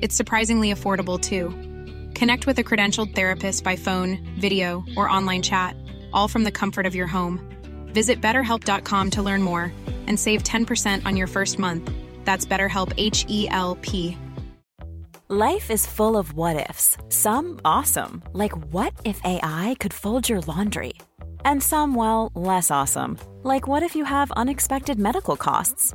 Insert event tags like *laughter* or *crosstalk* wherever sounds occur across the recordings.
It's surprisingly affordable too. Connect with a credentialed therapist by phone, video, or online chat, all from the comfort of your home. Visit betterhelp.com to learn more and save 10% on your first month. That's BetterHelp H E L P. Life is full of what ifs. Some awesome, like what if AI could fold your laundry? And some, well, less awesome, like what if you have unexpected medical costs?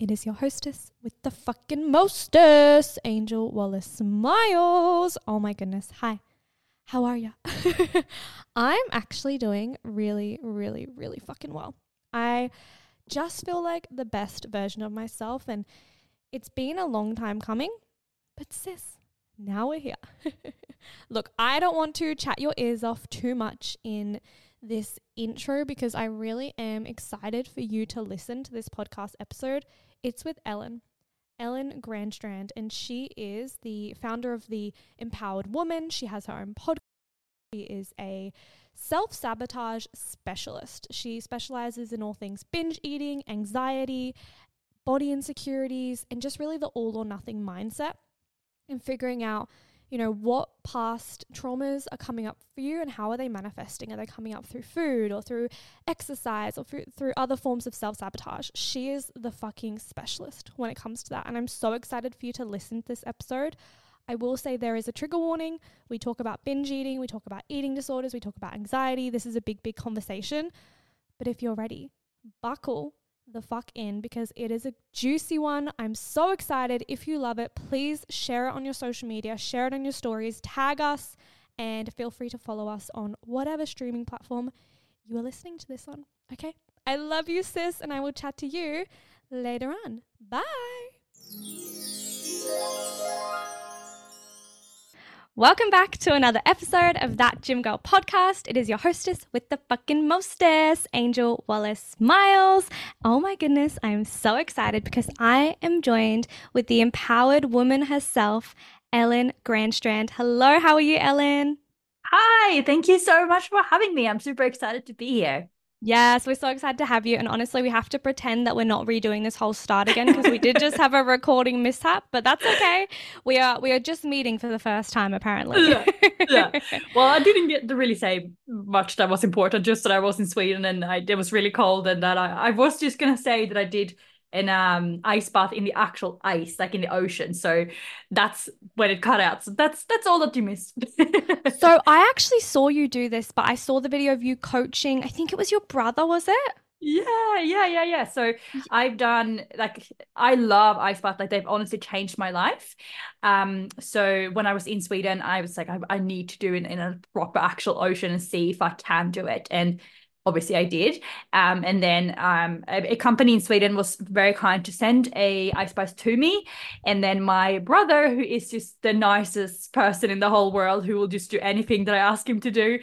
It is your hostess with the fucking mostest, Angel Wallace Miles. Oh my goodness. Hi. How are ya? *laughs* I'm actually doing really, really, really fucking well. I just feel like the best version of myself, and it's been a long time coming, but sis, now we're here. *laughs* Look, I don't want to chat your ears off too much in this intro because I really am excited for you to listen to this podcast episode. It's with Elin. Elin Grandstrand, and she is the founder of the Empowered Woman. She has her own podcast. She is a self sabotage specialist. She specializes in all things binge eating, anxiety, body insecurities, and just really the all or nothing mindset and figuring out, you know, what past traumas are coming up for you and how are they manifesting? Are they coming up through food or through exercise or through, through other forms of self sabotage? She is the fucking specialist when it comes to that. And I'm so excited for you to listen to this episode. I will say there is a trigger warning. We talk about binge eating, we talk about eating disorders, we talk about anxiety. This is a big, big conversation. But if you're ready, buckle the fuck in because it is a juicy one. I'm so excited. If you love it, please share it on your social media, share it on your stories, tag us, and feel free to follow us on whatever streaming platform you are listening to this on. Okay? I love you, sis, and I will chat to you later on. Bye. Welcome back to another episode of That Gym Girl podcast. It is your hostess with the fucking mostest, Angel Wallace Miles. Oh my goodness, I am so excited because I am joined with the empowered woman herself, Elin Grandstrand. Hello, how are you, Elin? Hi, thank you so much for having me. I'm super excited to be here. Yes, we're so excited to have you. And honestly, we have to pretend that we're not redoing this whole start again because we did just have a recording mishap, but that's okay. We are we are just meeting for the first time apparently. yeah, yeah. *laughs* Well, I didn't get to really say much that was important, just that I was in Sweden and I, it was really cold and that I, I was just gonna say that I did an um ice bath in the actual ice, like in the ocean. So that's when it cut out. So that's that's all that you missed. *laughs* so I actually saw you do this, but I saw the video of you coaching. I think it was your brother, was it? Yeah, yeah, yeah, yeah. So I've done like I love ice bath. Like they've honestly changed my life. Um, so when I was in Sweden, I was like, I, I need to do it in a proper actual ocean and see if I can do it. And obviously I did. Um, and then um, a, a, company in Sweden was very kind to send a ice bath to me. And then my brother, who is just the nicest person in the whole world, who will just do anything that I ask him to do,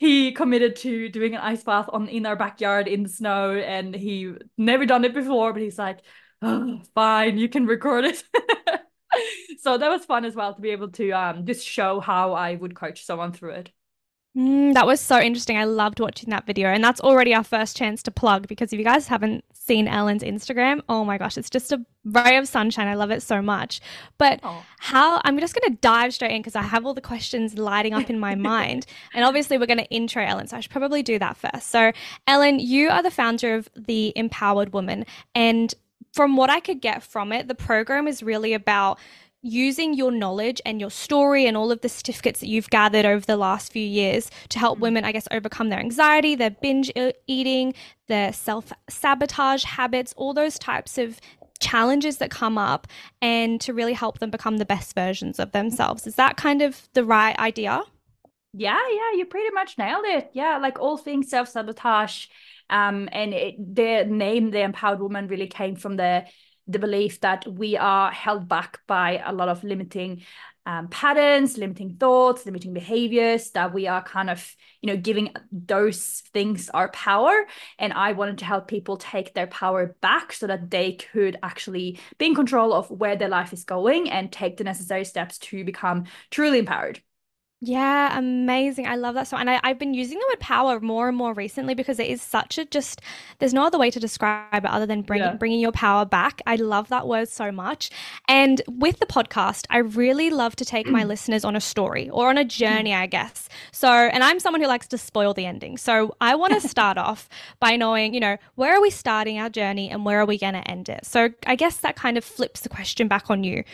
he committed to doing an ice bath on in our backyard in the snow and he never done it before but he's like oh, fine you can record it *laughs* so that was fun as well to be able to um just show how i would coach someone through it Mm, that was so interesting. I loved watching that video. And that's already our first chance to plug because if you guys haven't seen Elin's Instagram, oh my gosh, it's just a ray of sunshine. I love it so much. But oh. how I'm just going to dive straight in because I have all the questions lighting up in my *laughs* mind. And obviously, we're going to intro Elin. So I should probably do that first. So, Elin, you are the founder of The Empowered Woman. And from what I could get from it, the program is really about using your knowledge and your story and all of the certificates that you've gathered over the last few years to help mm. women, I guess, overcome their anxiety, their binge eating, their self sabotage habits, all those types of challenges that come up, and to really help them become the best versions of themselves. Is that kind of the right idea? Yeah, yeah, you pretty much nailed it. Yeah, like all things self sabotage. Um, and it, the name, the empowered woman, really came from the the belief that we are held back by a lot of limiting um, patterns, limiting thoughts, limiting behaviors, that we are kind of, you know, giving those things our power. And I wanted to help people take their power back so that they could actually be in control of where their life is going and take the necessary steps to become truly empowered. Yeah, amazing. I love that so. And I, have been using the word power more and more recently because it is such a just, there's no other way to describe it other than bring, yeah. bringing your power back. I love that word so much. And with the podcast, I really love to take my *clears throat* listeners on a story or on a journey, I guess. So, and I'm someone who likes to spoil the ending. So I want to *laughs* start off by knowing, you know, where are we starting our journey and where are we going to end it? So I guess that kind of flips the question back on you.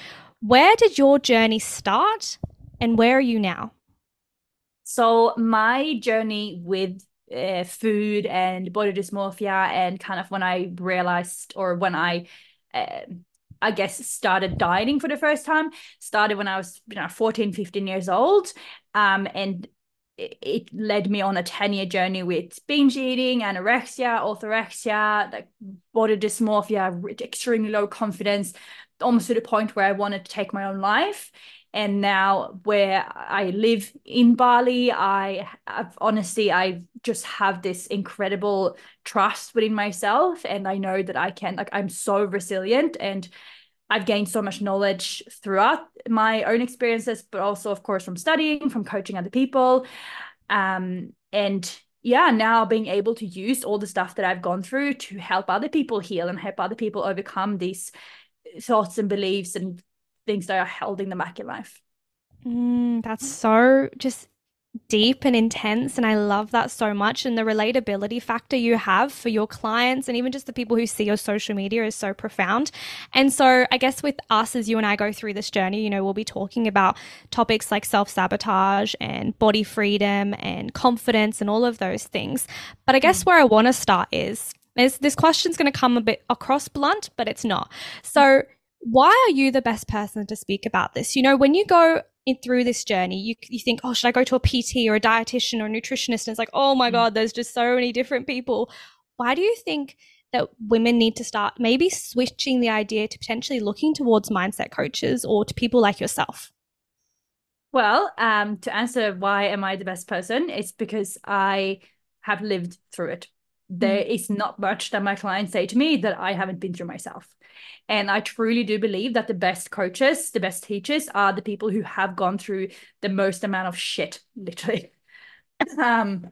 Where did your journey start and where are you now? So my journey with uh, food and body dysmorphia and kind of when I realized or when I uh, I guess started dieting for the first time started when I was you know 14 15 years old um and it, led me on a 10 year journey with binge eating anorexia orthorexia like body dysmorphia extremely low confidence almost to the point where I wanted to take my own life and now where I live in Bali, I I've, honestly I just have this incredible trust within myself, and I know that I can like I'm so resilient and. I've gained so much knowledge throughout my own experiences, but also, of course, from studying, from coaching other people. Um, and yeah, now being able to use all the stuff that I've gone through to help other people heal and help other people overcome these thoughts and beliefs and things that are holding them back in life. Mm, that's so just deep and intense. And I love that so much. And the relatability factor you have for your clients and even just the people who see your social media is so profound. And so, I guess with us, as you and I go through this journey, you know, we'll be talking about topics like self sabotage and body freedom and confidence and all of those things. But I guess mm. where I want to start is. is this question's going to come a bit across blunt, but it's not. So, why are you the best person to speak about this? You know, when you go in, through this journey, you, you think, oh, should I go to a PT or a dietitian or a nutritionist? And it's like, oh my mm. God, there's just so many different people. Why do you think that women need to start maybe switching the idea to potentially looking towards mindset coaches or to people like yourself? Well, um, to answer why am I the best person, it's because I have lived through it. There mm. is not much that my clients say to me that I haven't been through myself. And I truly do believe that the best coaches, the best teachers are the people who have gone through the most amount of shit, *laughs* literally. um,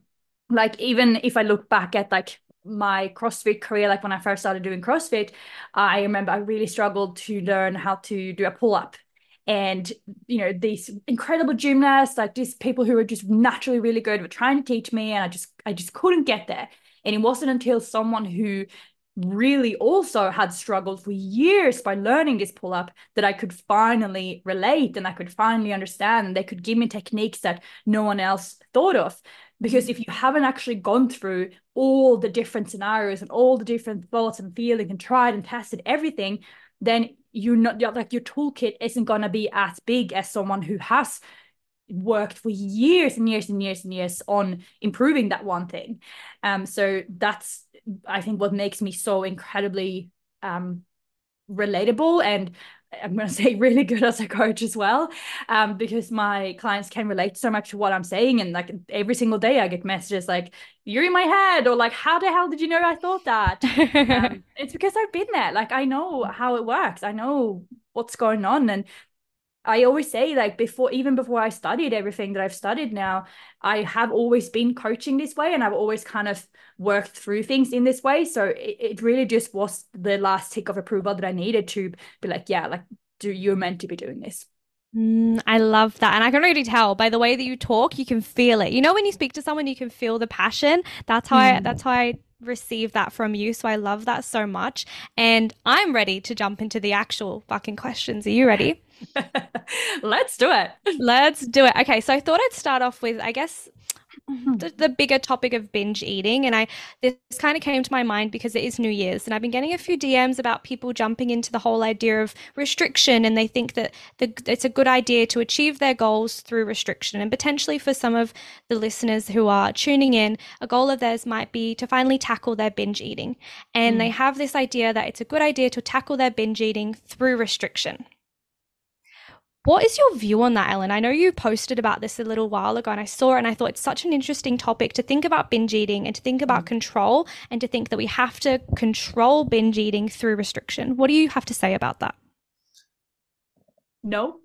like even if I look back at like my CrossFit career, like when I first started doing CrossFit, I remember I really struggled to learn how to do a pull-up. And you know, these incredible gymnasts, like these people who were just naturally really good were trying to teach me, and I just I just couldn't get there. And it wasn't until someone who really also had struggled for years by learning this pull up that I could finally relate and I could finally understand. And they could give me techniques that no one else thought of. Because if you haven't actually gone through all the different scenarios and all the different thoughts and feelings and tried and tested everything, then you're not like your toolkit isn't going to be as big as someone who has worked for years and years and years and years on improving that one thing. Um, so that's I think what makes me so incredibly um relatable and I'm going *laughs* to say really good as a coach as well, um, because my clients can relate so much to what I'm saying. And like every single day, I get messages like, you're in my head, or like, how the hell did you know I thought that? um, *laughs* it's because I've been there. Like, I know how it works, I know what's going on. And I always say, like, before, even before I studied everything that I've studied now, I have always been coaching this way and I've always kind of worked through things in this way. So it, it really just was the last tick of approval that I needed to be like, yeah, like, do you're meant to be doing this. Mm, I love that. And I can really tell by the way that you talk, you can feel it. You know, when you speak to someone, you can feel the passion. That's how mm. I, that's how I receive that from you. So I love that so much. And I'm ready to jump into the actual fucking questions. Are you ready? *laughs* Let's do it. Let's do it. Okay, so I thought I'd start off with, I guess, Mm-hmm. the, the, bigger topic of binge eating and i this kind of came to my mind because it is new year's and i've been getting a few dms about people jumping into the whole idea of restriction and they think that the, it's a good idea to achieve their goals through restriction and potentially for some of the listeners who are tuning in a goal of theirs might be to finally tackle their binge eating and mm. they have this idea that it's a good idea to tackle their binge eating through restriction what is your view on that, Elin? I know you posted about this a little while ago and I saw it and I thought it's such an interesting topic to think about binge eating and to think about mm. control and to think that we have to control binge eating through restriction. What do you have to say about that? No.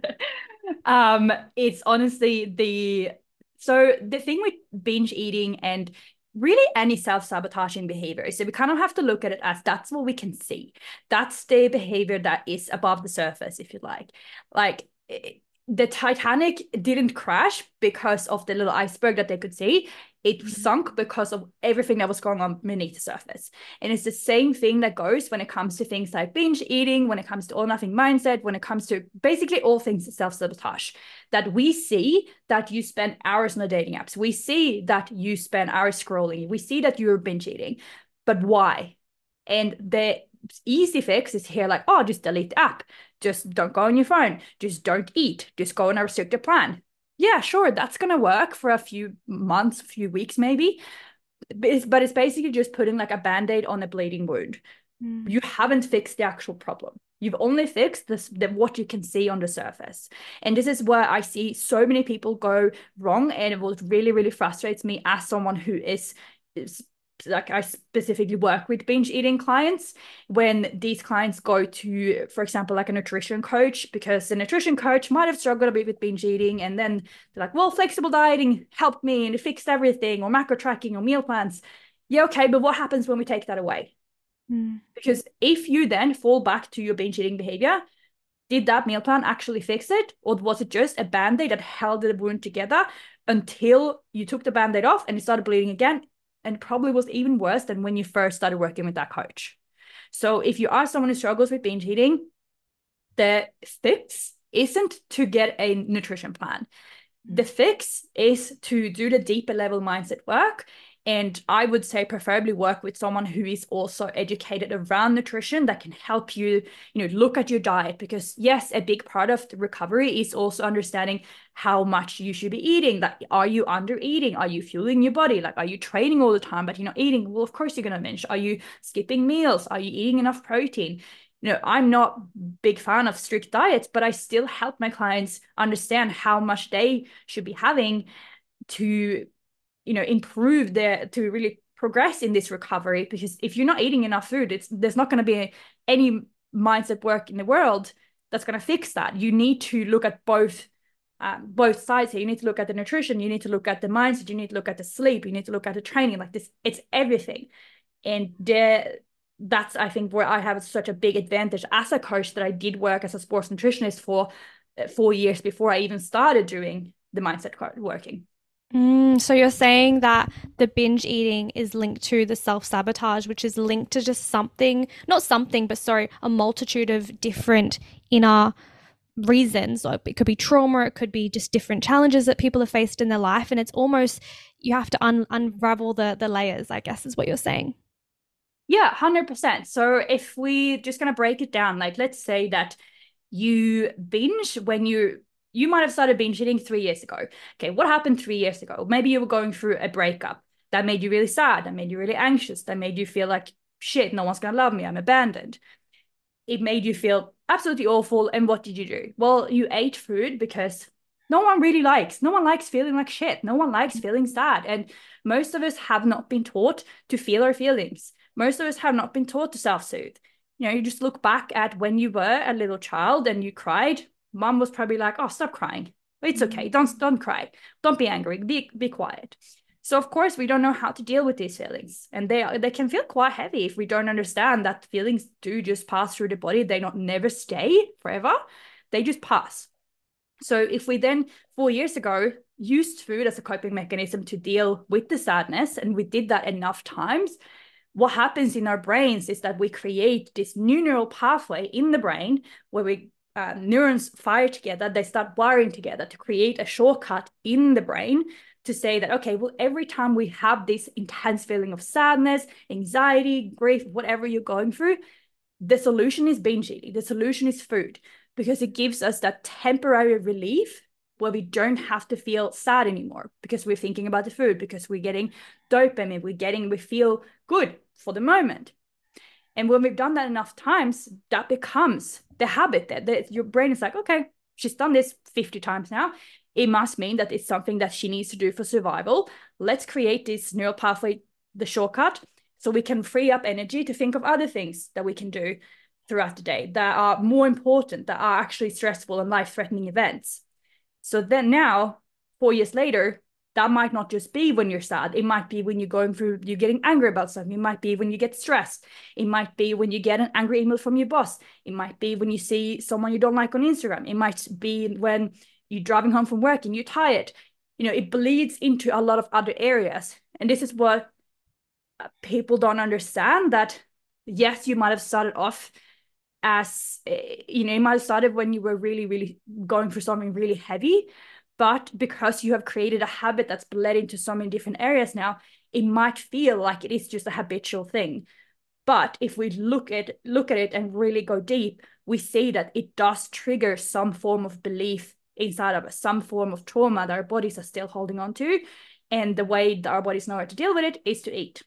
*laughs* um, it's honestly the so the thing with binge eating and really any self-sabotaging behavior. So we kind of have to look at it as that's what we can see. That's the behavior that is above the surface if you like. Like eh, the titanic didn't crash because of the little iceberg that they could see it sunk because of everything that was going on beneath the surface. And it's the same thing that goes when it comes to things like binge eating, when it comes to all nothing mindset, when it comes to basically all things self sabotage. That we see that you spend hours on the dating apps, we see that you spend hours scrolling, we see that you're binge eating, but why? And the easy fix is here like, oh, just delete the app. Just don't go on your phone. Just don't eat. Just go on a restricted plan yeah, sure, that's going to work for a few months, a few weeks maybe. But it's, but it's basically just putting like a band aid on a bleeding wound. Mm. You haven't fixed the actual problem. You've only fixed this, the, what you can see on the surface. And this is where I see so many people go wrong. And it was really, really frustrates me as someone who is, is like I specifically work with binge eating clients when these clients go to, for example, like a nutrition coach, because the nutrition coach might have struggled a bit with binge eating. And then they're like, well, flexible dieting helped me and it fixed everything, or macro tracking or meal plans. Yeah, okay. But what happens when we take that away? Mm. Because if you then fall back to your binge eating behavior, did that meal plan actually fix it? Or was it just a band aid that held the wound together until you took the band aid off and it started bleeding again? And probably was even worse than when you first started working with that coach. So if you are someone who struggles with binge eating, the fix isn't to get a nutrition plan. The fix is to do the deeper level mindset work and I would say preferably work with someone who is also educated around nutrition that can help you, you know, look at your diet. Because yes, a big part of the recovery is also understanding how much you should be eating. Like, are you under eating? Are you fueling your body? Like, are you training all the time, but you're not eating? Well, of course you're gonna binge. Are you skipping meals? Are you eating enough protein? you know i'm not big fan of strict diets but i still help my clients understand how much they should be having to you know improve their to really progress in this recovery because if you're not eating enough food it's there's not going to be any mindset work in the world that's going to fix that. You need to look at both um, both sides here. You need to look at the nutrition you need to look at the mindset you need to look at the sleep you need to look at the training like this it's everything. And there that's i think where i have such a big advantage as a coach that i did work as a sports nutritionist for uh, four years before i even started doing the mindset working Mm, so you're saying that the binge eating is linked to the self sabotage, which is linked to just something, not something, but sorry, a multitude of different inner reasons. So it could be trauma, it could be just different challenges that people have faced in their life. And it's almost, you have to un- unravel the, the layers, I guess, is what you're saying. Yeah, 100%. So if we just to break it down, like let's say that you binge when you you might have started binge eating three years ago. Okay, what happened three years ago? Maybe you were going through a breakup that made you really sad, that made you really anxious, that made you feel like shit, no one's gonna love me, I'm abandoned. It made you feel absolutely awful. And what did you do? Well, you ate food because no one really likes, no one likes feeling like shit, no one likes feeling sad. And most of us have not been taught to feel our feelings. Most of us have not been taught to self soothe. You know, you just look back at when you were a little child and you cried. Mom was probably like, "Oh, stop crying. It's okay. Mm. Don't don't cry. Don't be angry. Be be quiet." So of course we don't know how to deal with these feelings, and they they can feel quite heavy if we don't understand that feelings do just pass through the body. They not never stay forever. They just pass. So if we then four years ago used food as a coping mechanism to deal with the sadness, and we did that enough times, what happens in our brains is that we create this new neural pathway in the brain where we uh, neurons fire together, they start wiring together to create a shortcut in the brain to say that, okay, well, every time we have this intense feeling of sadness, anxiety, grief, whatever you're going through, the solution is binge eating. The solution is food because it gives us that temporary relief where we don't have to feel sad anymore because we're thinking about the food, because we're getting dopamine, we're getting, we feel good for the moment. And when we've done that enough times, that becomes the habit that, that your brain is like, okay, she's done this 50 times now. It must mean that it's something that she needs to do for survival. Let's create this neural pathway, the shortcut, so we can free up energy to think of other things that we can do throughout the day that are more important, that are actually stressful and life threatening events. So then now, four years later, that might not just be when you're sad. It might be when you're going through, you're getting angry about something. It might be when you get stressed. It might be when you get an angry email from your boss. It might be when you see someone you don't like on Instagram. It might be when you're driving home from work and you're tired. You know, it bleeds into a lot of other areas. And this is what uh, people don't understand that, yes, you might have started off as eh, you know, it might have started when you were really, really going through something really heavy. But because you have created a habit that's bled into so many different areas now, it might feel like it is just a habitual thing. But if we look at look at it and really go deep, we see that it does trigger some form of belief inside of us, some form of trauma that our bodies are still holding on to. And the way that our bodies know how to deal with it is to eat.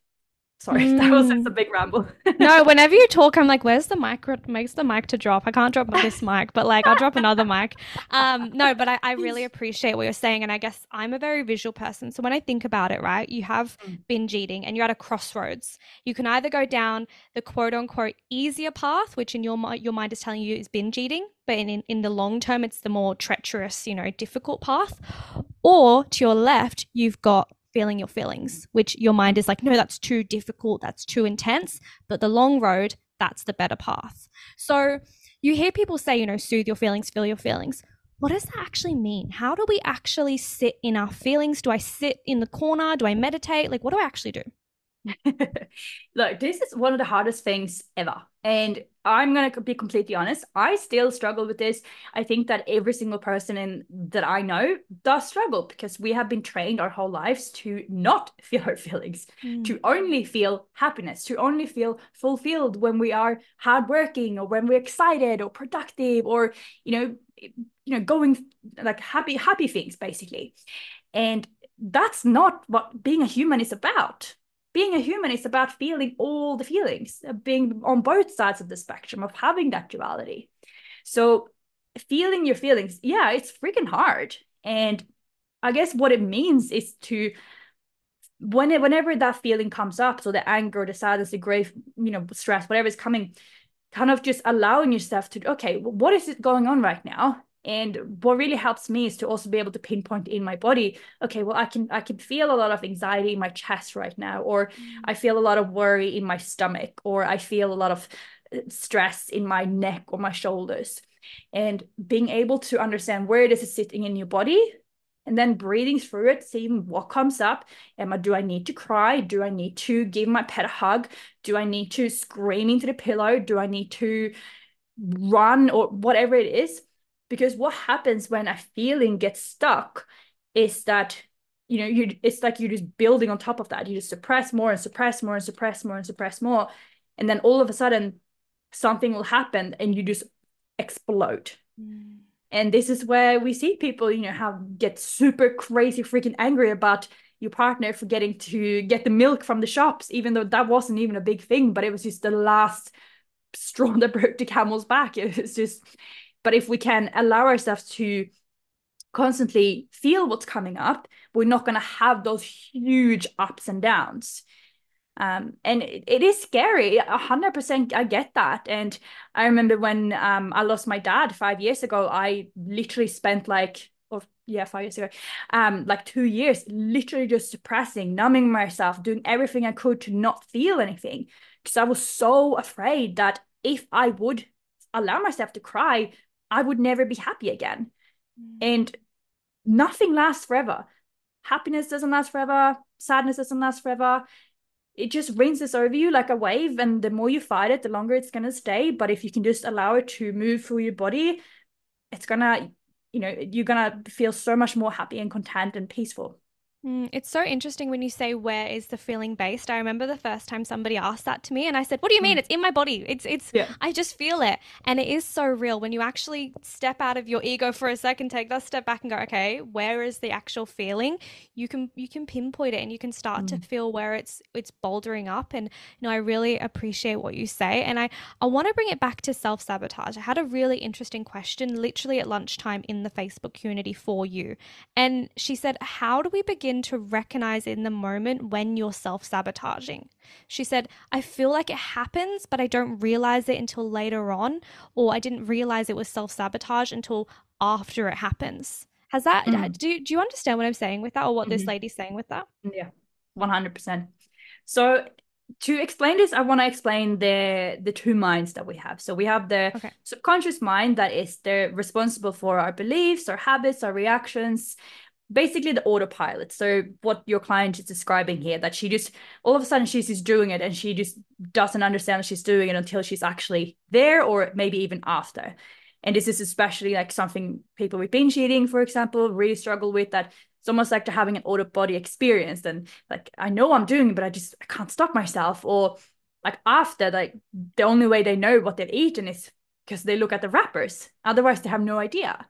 Sorry, mm. *laughs* that was just a mm. big ramble. no, *laughs* whenever you talk, I'm like, where's the mic? Makes the mic to drop. I can't drop this mic, but like I'll drop another mic. Um, no, but I, I, really *laughs* appreciate what you're saying. And I guess I'm a very visual person. So when I think about it, right, you have mm. binge eating and you're at a crossroads. You can either go down the quote unquote easier path, which in your, your mind is telling you is binge eating, but in, in the long term, it's the more treacherous, you know, difficult path. Or to your left, you've got feeling your feelings, which your mind is like, no, that's too difficult, that's too intense. But the long road, that's the better path. So you hear people say, you know, soothe your feelings, feel your feelings. What does that actually mean? How do we actually sit in our feelings? Do I sit in the corner? Do I meditate? Like, what do I actually do? *laughs* Look, this is one of the hardest things ever. And I'm going to be completely honest. I still struggle with this. I think that every single person in that I know does struggle because we have been trained our whole lives to not *laughs* feel our feelings, mm. to only feel happiness, to only feel fulfilled when we are hardworking or when we're excited or productive or, you know, you know, going like happy, happy things basically. And that's not what being a human is about being a human is about feeling all the feelings, uh, being on both sides of the spectrum, of having that duality. So, feeling your feelings, yeah, it's freaking hard. And I guess what it means is to when it, whenever that feeling comes up, so the anger, the sadness, the grief, you know, stress, whatever is coming, kind of just allowing yourself to, okay, what is it going on right now? And what really helps me is to also be able to pinpoint in my body okay well i can i can feel a lot of anxiety in my chest right now or mm. i feel a lot of worry in my stomach or i feel a lot of uh, stress in my neck or my shoulders and being able to understand where this is sitting in your body and then breathing through it, seeing what comes up. Am I, do I need to cry? Do I need to give my pet a hug? Do I need to scream into the pillow? Do I need to run or whatever it is? Because what happens when a feeling gets stuck is that you know you it's like you're just building on top of that. You just suppress more and suppress more and suppress more and suppress more, and then all of a sudden something will happen and you just explode. Mm and this is where we see people you know have get super crazy freaking angry about your partner forgetting to get the milk from the shops even though that wasn't even a big thing but it was just the last straw that broke the camel's back *laughs* it was just but if we can allow ourselves to constantly feel what's coming up we're not going to have those huge ups and downs um, and it, it is scary. A hundred percent, I get that. And I remember when um, I lost my dad five years ago, I literally spent like, or yeah, five years ago, um, like two years, literally just suppressing, numbing myself, doing everything I could to not feel anything, because I was so afraid that if I would allow myself to cry, I would never be happy again. Mm. And nothing lasts forever. Happiness doesn't last forever. Sadness doesn't last forever it just rinses over you like a wave and the more you fight it the longer it's going to stay but if you can just allow it to move through your body it's going to you know you're going to feel so much more happy and content and peaceful Mm, it's so interesting when you say where is the feeling based. I remember the first time somebody asked that to me and I said, "What do you mean? Mm. It's in my body. It's it's yeah. I just feel it." And it is so real when you actually step out of your ego for a second, take that step back and go, "Okay, where is the actual feeling?" You can you can pinpoint it and you can start mm. to feel where it's it's bouldering up and you know, I really appreciate what you say and I I want to bring it back to self-sabotage. I had a really interesting question literally at lunchtime in the Facebook community for you. And she said, "How do we begin begin to recognize in the moment when you're self sabotaging. She said, I feel like it happens, but I don't realize it until later on, or I didn't realize it was self sabotage until after it happens. Has that, mm. do, do you understand what I'm saying with that, or what mm-hmm. this lady's saying with that? Yeah, 100%. So, to explain this, I want to explain the the two minds that we have. So we have the okay. subconscious mind that is the responsible for our beliefs, our habits, our reactions, basically the autopilot. So what your client is describing here, that she just all of a sudden she's just doing it and she just doesn't understand that she's doing it until she's actually there or maybe even after. And this is especially like something people with binge eating, for example, really struggle with that it's almost like they're having an out of body experience. And like I know I'm doing it, but I just I can't stop myself. Or like after, like the only way they know what they've eaten is because they look at the wrappers. Otherwise, they have no idea.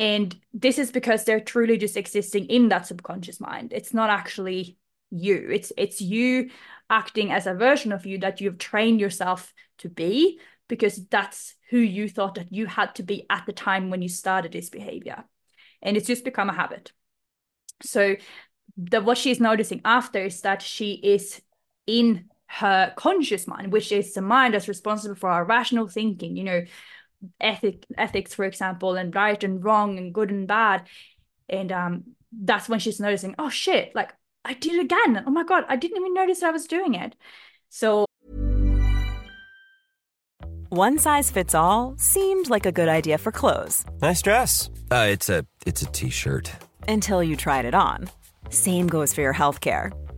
And this is because they're truly just existing in that subconscious mind. It's not actually you. It's it's you acting as a version of you that you've trained yourself to be because that's who you thought that you had to be at the time when you started this behavior. And it's just become a habit. So the what she's noticing after is that she is in her conscious mind, which is the mind that's responsible for our rational thinking, you know, ethic ethics for example and right and wrong and good and bad. And um that's when she's noticing oh shit like i did it again. Oh my god i didn't even notice i was doing it. So one size fits all seemed like a good idea for clothes. Nice dress. Uh it's a it's a t-shirt. Until you tried it on. Same goes for your health care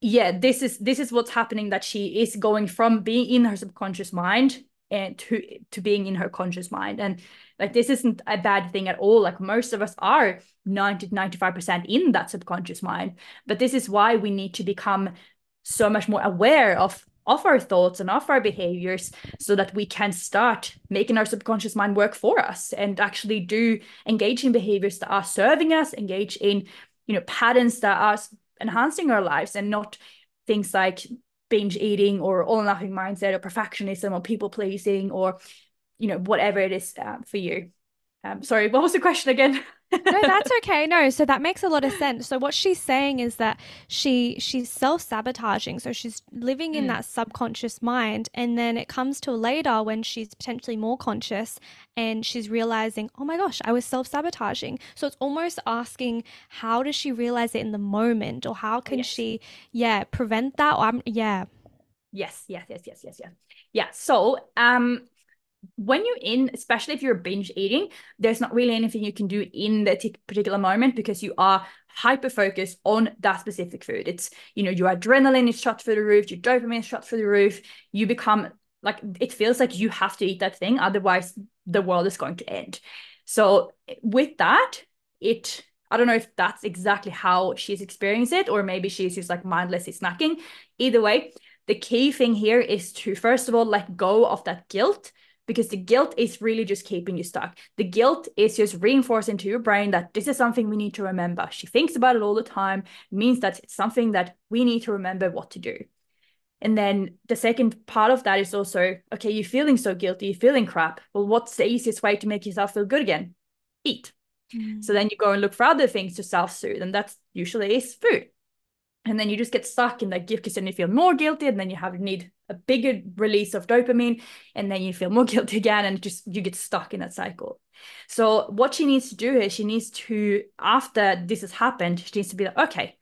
yeah this is this is what's happening that she is going from being in her subconscious mind and to to being in her conscious mind. And like this isn't a bad thing at all. Like most of us are 90 95% in that subconscious mind. But this is why we need to become so much more aware of of our thoughts and of our behaviors so that we can start making our subconscious mind work for us and actually do engage in behaviors that are serving us engage in you know patterns that are enhancing our lives and not things like binge eating or all or nothing mindset or perfectionism or people pleasing or you know whatever it is uh, for you um, sorry what was the question again no, *laughs* that's okay. No, so that makes a lot of sense. So what she's saying is that she she's self-sabotaging. So she's living in mm. that subconscious mind and then it comes to later when she's potentially more conscious and she's realizing, "Oh my gosh, I was self-sabotaging." So it's almost asking how does she realize it in the moment or how can yes. she yeah, prevent that or um, yeah. Yes, yes, yes, yes, yes, yes. Yeah. So, um when you're in, especially if you're binge eating, there's not really anything you can do in that particular moment because you are hyper focused on that specific food. It's, you know, your adrenaline is shot through the roof, your dopamine is shot through the roof. You become like, it feels like you have to eat that thing, otherwise, the world is going to end. So, with that, it, I don't know if that's exactly how she's experienced it, or maybe she's just like mindlessly snacking. Either way, the key thing here is to, first of all, let go of that guilt because the guilt is really just keeping you stuck. The guilt is just reinforcing to your brain that this is something we need to remember. She thinks about it all the time, it means that it's something that we need to remember what to do. And then the second part of that is also okay, you're feeling so guilty, you're feeling crap. Well, what's the easiest way to make yourself feel good again? Eat. Mm. So then you go and look for other things to self soothe, and that's usually is food and then you just get stuck in that guilt because then you feel more guilty and then you have need a bigger release of dopamine and then you feel more *laughs* guilty again and just you get stuck in that cycle. So what she needs to do is she needs to after this has happened she needs to be like okay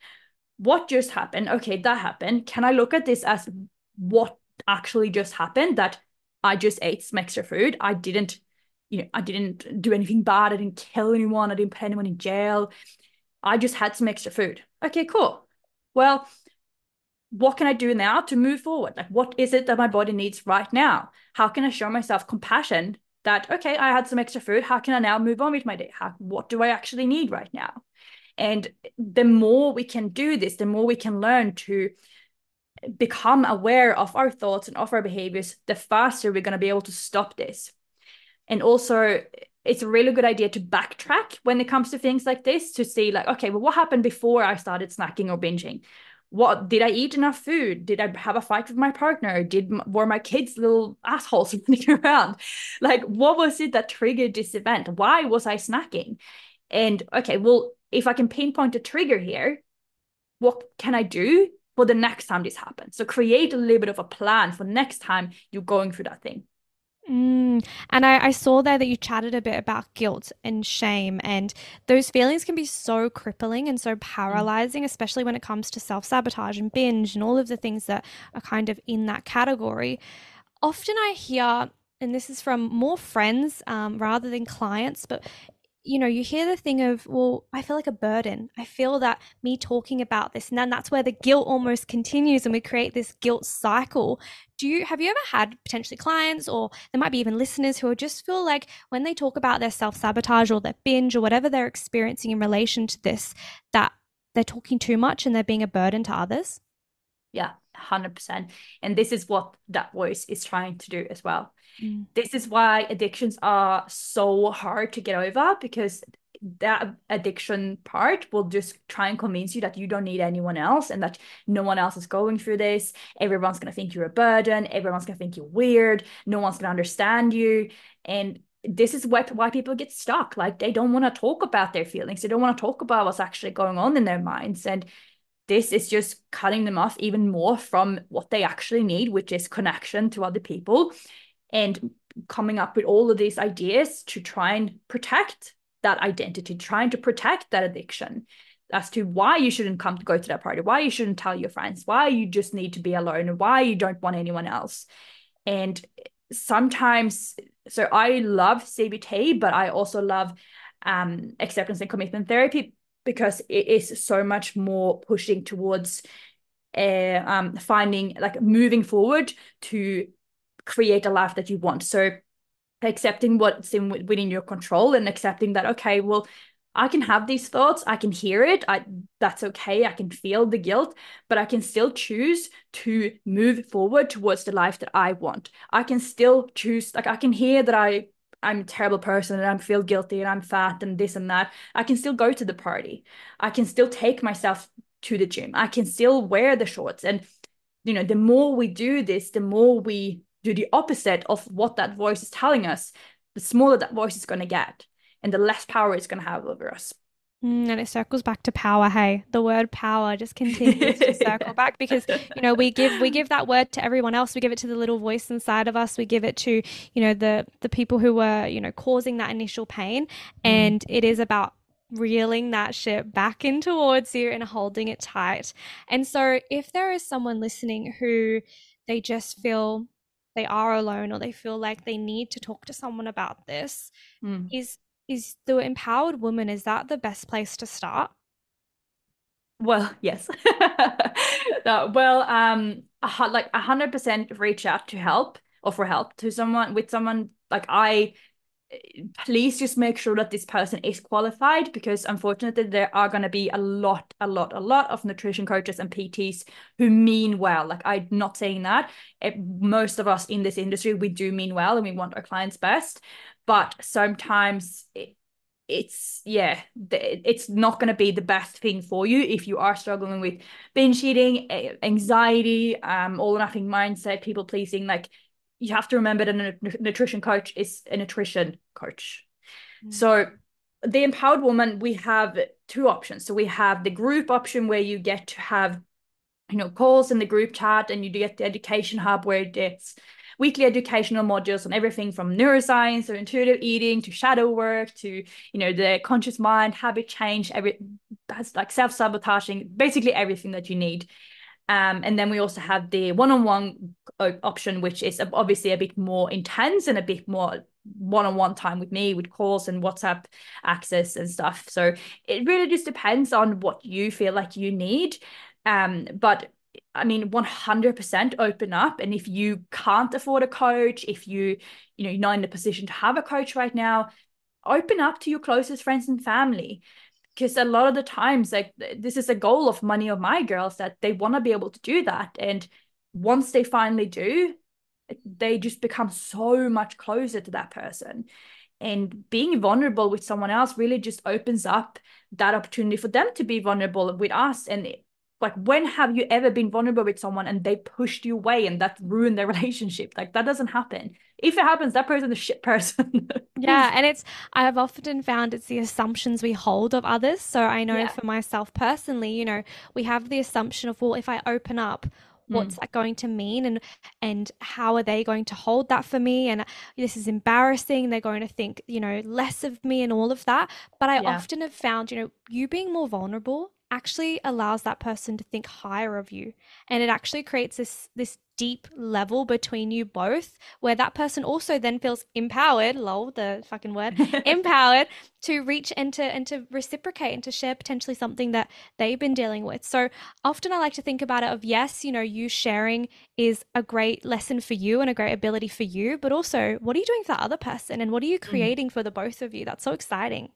what just happened? Okay that happened. Can i look at this as what actually just happened that i just ate some extra food? I didn't you know i didn't do anything bad. I didn't kill anyone. I didn't put anyone in jail. I just had some extra food. Okay cool well, what can I do now to move forward? Like, what is it that my body needs right now? How can I show myself compassion that, okay, I had some extra food. How can I now move on with my day? How, what do I actually need right now? And the more we can do this, the more we can learn to become aware of our thoughts and of our behaviors, the faster we're going to be able to stop this. And also, it's a really good idea to backtrack when it comes to things like this to see like okay well what happened before i started snacking or binging? What did i eat enough food? Did i have a fight with my partner? Did were my kids little assholes *laughs* running around? Like what was it that triggered this event? Why was i snacking? And okay well if i can pinpoint a trigger here what can i do for the next time this happens? So create a little bit of a plan for next time you're going through that thing Mm. And I, I, saw there that you chatted a bit about guilt and shame, and those feelings can be so crippling and so paralyzing, mm. especially when it comes to self sabotage and binge and all of the things that are kind of in that category. Often I hear, and this is from more friends um, rather than clients, but you know, you hear the thing of, well, I feel like a burden. I feel that me talking about this, and then that's where the guilt almost continues, and we create this guilt cycle. Do you have you ever had potentially clients, or there might be even listeners who just feel like when they talk about their self sabotage or their binge or whatever they're experiencing in relation to this, that they're talking too much and they're being a burden to others? Yeah, 100%. And this is what that voice is trying to do as well. Mm. This is why addictions are so hard to get over because that addiction part will just try and convince you that you don't need anyone else and that no one else is going through this. Everyone's going to think you're a burden. Everyone's going to think you're weird. No one's going to understand you. And this is why, why people get stuck. Like they don't want to talk about their feelings. They don't want to talk about what's actually going on in their minds. And this is just cutting them off even more from what they actually need, which is connection to other people and coming up with all of these ideas to try and protect that identity, trying to protect that addiction as to why you shouldn't come to go to that party, why you shouldn't tell your friends, why you just need to be alone, and why you don't want anyone else. And sometimes, so I love CBT, but I also love um, acceptance and commitment therapy because it is so much more pushing towards uh, um, finding like moving forward to create a life that you want so accepting what's in within your control and accepting that okay well I can have these thoughts, I can hear it, I that's okay, I can feel the guilt, but I can still choose to move forward towards the life that I want. I can still choose like I can hear that I I'm a terrible person and I feel guilty and I'm fat and this and that. I can still go to the party. I can still take myself to the gym. I can still wear the shorts and you know, the more we do this, the more we do the opposite of what that voice is telling us, the smaller that voice is going to get and the less power it's going to have over us. Mm, and it circles back to power. Hey, the word power just *laughs* continues to circle back because you know we give we give that word to everyone else. We give it to the little voice inside of us. We give it to you know the the people who were you know causing that initial pain, mm. and it is about reeling that ship back in towards you and holding it tight. And so, if there is someone listening who they just feel they are alone or they feel like they need to talk to someone about this, mm. is is the empowered woman is that the best place to start? Well, *laughs* yes. *laughs* well, um, like a hundred percent reach out to help or for help to someone with someone like I please just make sure that this person is qualified because unfortunately there are going to be a lot a lot a lot of nutrition coaches and pts who mean well. Like i'm not saying that. It, most of us in this industry we do mean well and we want our clients best but sometimes it, it's yeah it's not going to be the best thing for you if you are struggling with binge eating anxiety um all or nothing mindset people pleasing like you have to remember that a nutrition coach is a nutrition coach. Mm. So the empowered woman, we have two options. So we have the group option where you get to have, you know, calls in the group chat and you get the education hub where it's weekly educational modules on everything from neuroscience or intuitive eating to shadow work to you know the conscious mind habit change every that's like self-sabotaging basically everything that you need um, and then we also have the one-on-one option, which is obviously a bit more intense and a bit more one-on-one time with me with calls and WhatsApp access and stuff. So it really just depends on what you feel like you need. Um, but I mean, 100% open up. And if you can't afford a coach, if you, you know, you're not in a position to have a coach right now, open up to your closest friends and family because a lot of the times like this is a goal of many of my girls that they want to be able to do that and once they finally do they just become so much closer to that person. And being vulnerable with someone else really just opens up that opportunity for them to be vulnerable with us and like when have you ever been vulnerable with someone and they pushed you away and that ruined their *laughs* relationship? Like that doesn't happen. If it happens that person is a shit person. *laughs* Yeah and it's i've often found it's the assumptions we hold of others. So i know yeah. for myself personally you know we have the assumption of well if i open up what's mm. that going to mean? And and how are they going to hold that for me? And this is embarrassing. They're going to think you know less of me and all of that. But i yeah. often have found you know you being more vulnerable actually allows that person to think higher of you and it actually creates this this deep level between you both where that person also then feels empowered lol the fucking word *laughs* empowered to reach and to and to reciprocate and to share potentially something that they've been dealing with so often i like to think about it of yes you know you sharing is a great lesson for you and a great ability for you but also what are you doing for the other person and what are you mm. creating mm. for the both of you that's so exciting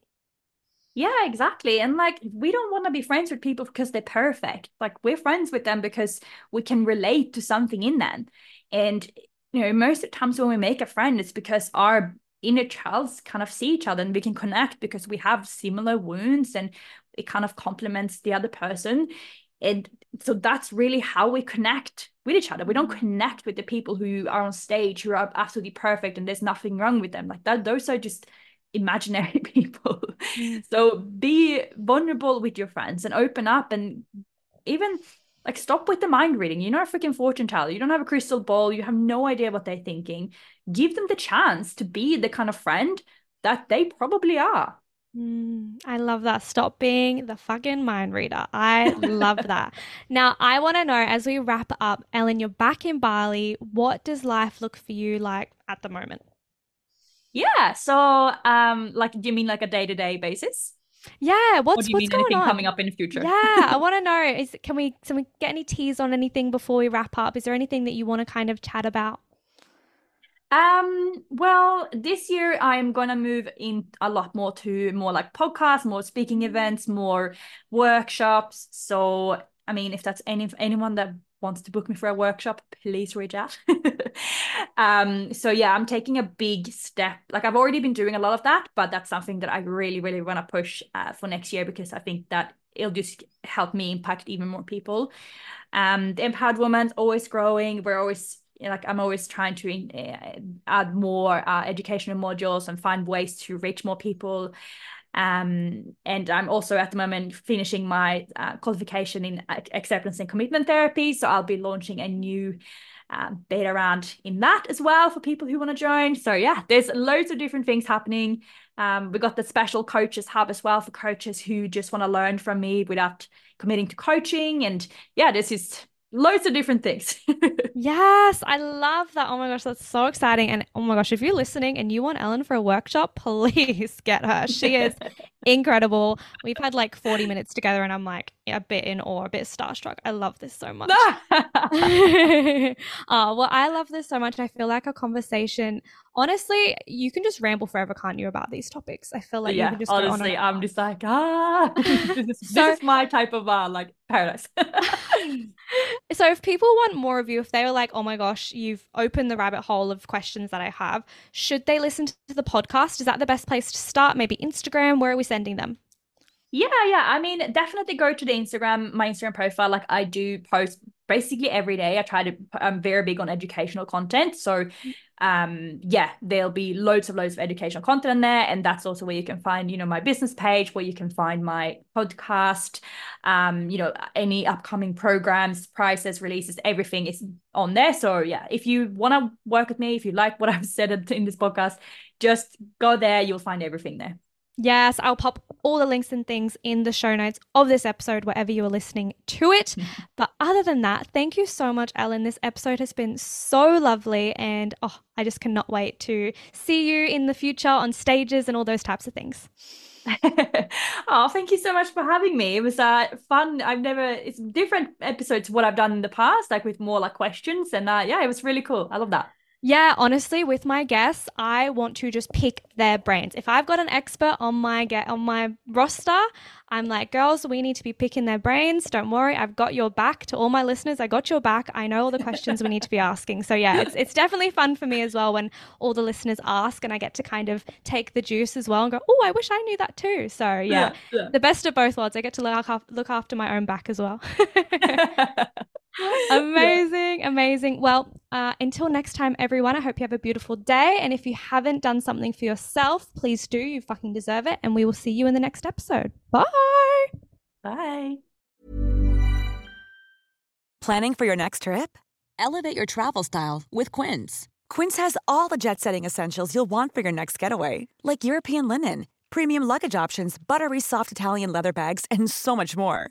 yeah, exactly. And like, we don't want to be friends with people because they're perfect. Like, we're friends with them because we can relate to something in them. And, you know, most of the times when we make a friend, it's because our inner childs kind of see each other and we can connect because we have similar wounds and it kind of complements the other person. And so that's really how we connect with each other. We don't mm-hmm. connect with the people who are on stage who are absolutely perfect and there's nothing wrong with them. Like that, those are just imaginary *laughs* people. Mm. So be vulnerable with your friends and open up and even like stop with the mind reading. You're not a freaking fortune teller. You don't have a crystal ball. You have no idea what they're thinking. Give them the chance to be the kind of friend that they probably are. Mm, I love that. Stop being the fucking mind reader. I *laughs* love that. Now, I want to know as we wrap up, Elin, you're back in Bali. What does life look for you like at the moment? Yeah. So, um, like, do you mean like a day to day basis? Yeah. What's or do you what's mean going anything on? coming up in the future? Yeah, I *laughs* want to know. Is can we can we get any teas on anything before we wrap up? Is there anything that you want to kind of chat about? Um, well, this year I'm gonna move in a lot more to more like podcasts, more speaking events, more workshops. So, I mean, if that's any anyone that wants to book me for a workshop, please reach out. *laughs* um, so yeah, I'm taking a big step. Like I've already been doing a lot of that, but that's something that I really, really want to push uh, for next year because I think that it'll just help me impact even more people. Um, the empowered woman's always growing. We're always like I'm always trying to uh, add more uh, educational modules and find ways to reach more people. Um, and I'm also at the moment finishing my uh, qualification in acceptance and commitment therapy. So I'll be launching a new uh, beta round in that as well for people who want to join. So yeah, there's loads of different things happening. Um, we got the special coaches hub as well for coaches who just want to learn from me without committing to coaching. And yeah, this is loads of different things. *laughs* yes, I love that. Oh my gosh, that's so exciting. And oh my gosh, if you're listening and you want Elin for a workshop, *laughs* please get her. She is *laughs* incredible. We've had like 40 minutes together and I'm like a bit in awe, a bit starstruck. I love this so much. oh, *laughs* *laughs* well, I love this so much. I feel like a conversation, honestly, you can just ramble forever, can't you, about these topics? I feel like yeah, you can just honestly, I'm just like, ah, *laughs* this, is, so, this is my type of uh, like paradise. so if people want more of you, if they were like, oh my gosh, you've opened the rabbit hole of questions that I have, should they listen to the podcast? Is that the best place to start? Maybe Instagram? Where are we sending them? Yeah, yeah. I mean, definitely go to the Instagram, my Instagram profile. Like I do post basically every day. I try to I'm very big on educational content. So um yeah, there'll be loads of loads of educational content in there. And that's also where you can find, you know, my business page, where you can find my podcast, um, you know, any upcoming programs, prices, releases, everything is on there. So yeah, if you want to work with me, if you like what *laughs* I've said in this podcast, just go there, you'll find everything there. Yes, I'll pop all the links and things in the show notes of this episode, wherever you are listening to it. Mm-hmm. But other than that, thank you so much, Elin. This episode has been so lovely. And oh, I just cannot wait to see you in the future on stages and all those types of things. *laughs* oh, thank you so much for having me. It was uh, fun. I've never, it's different episodes to what I've done in the past, like with more like questions. And uh, yeah, it was really cool. I love that. Yeah, honestly, with my guests, I want to just pick their brains. If I've got an expert on my get on my roster, I'm like, girls, we need to be picking their brains. Don't worry, I've got your back. To all my listeners, I got your back. I know all the questions we need to be asking. So yeah, it's it's definitely fun for me as well when all the listeners ask, and I get to kind of take the juice as well and go, oh, I wish I knew that too. So yeah, yeah, yeah. the best of both worlds. I get to look look after my own back as well. *laughs* *laughs* *laughs* amazing, yeah. amazing. Well, uh, until next time, everyone, I hope you have a beautiful day. And if you haven't done something for yourself, please do. You fucking deserve it. And we will see you in the next episode. Bye. Bye. Planning for your next trip? Elevate your travel style with Quince. Quince has all the jet setting essentials you'll want for your next getaway, like European linen, premium luggage options, buttery soft Italian leather bags, and so much more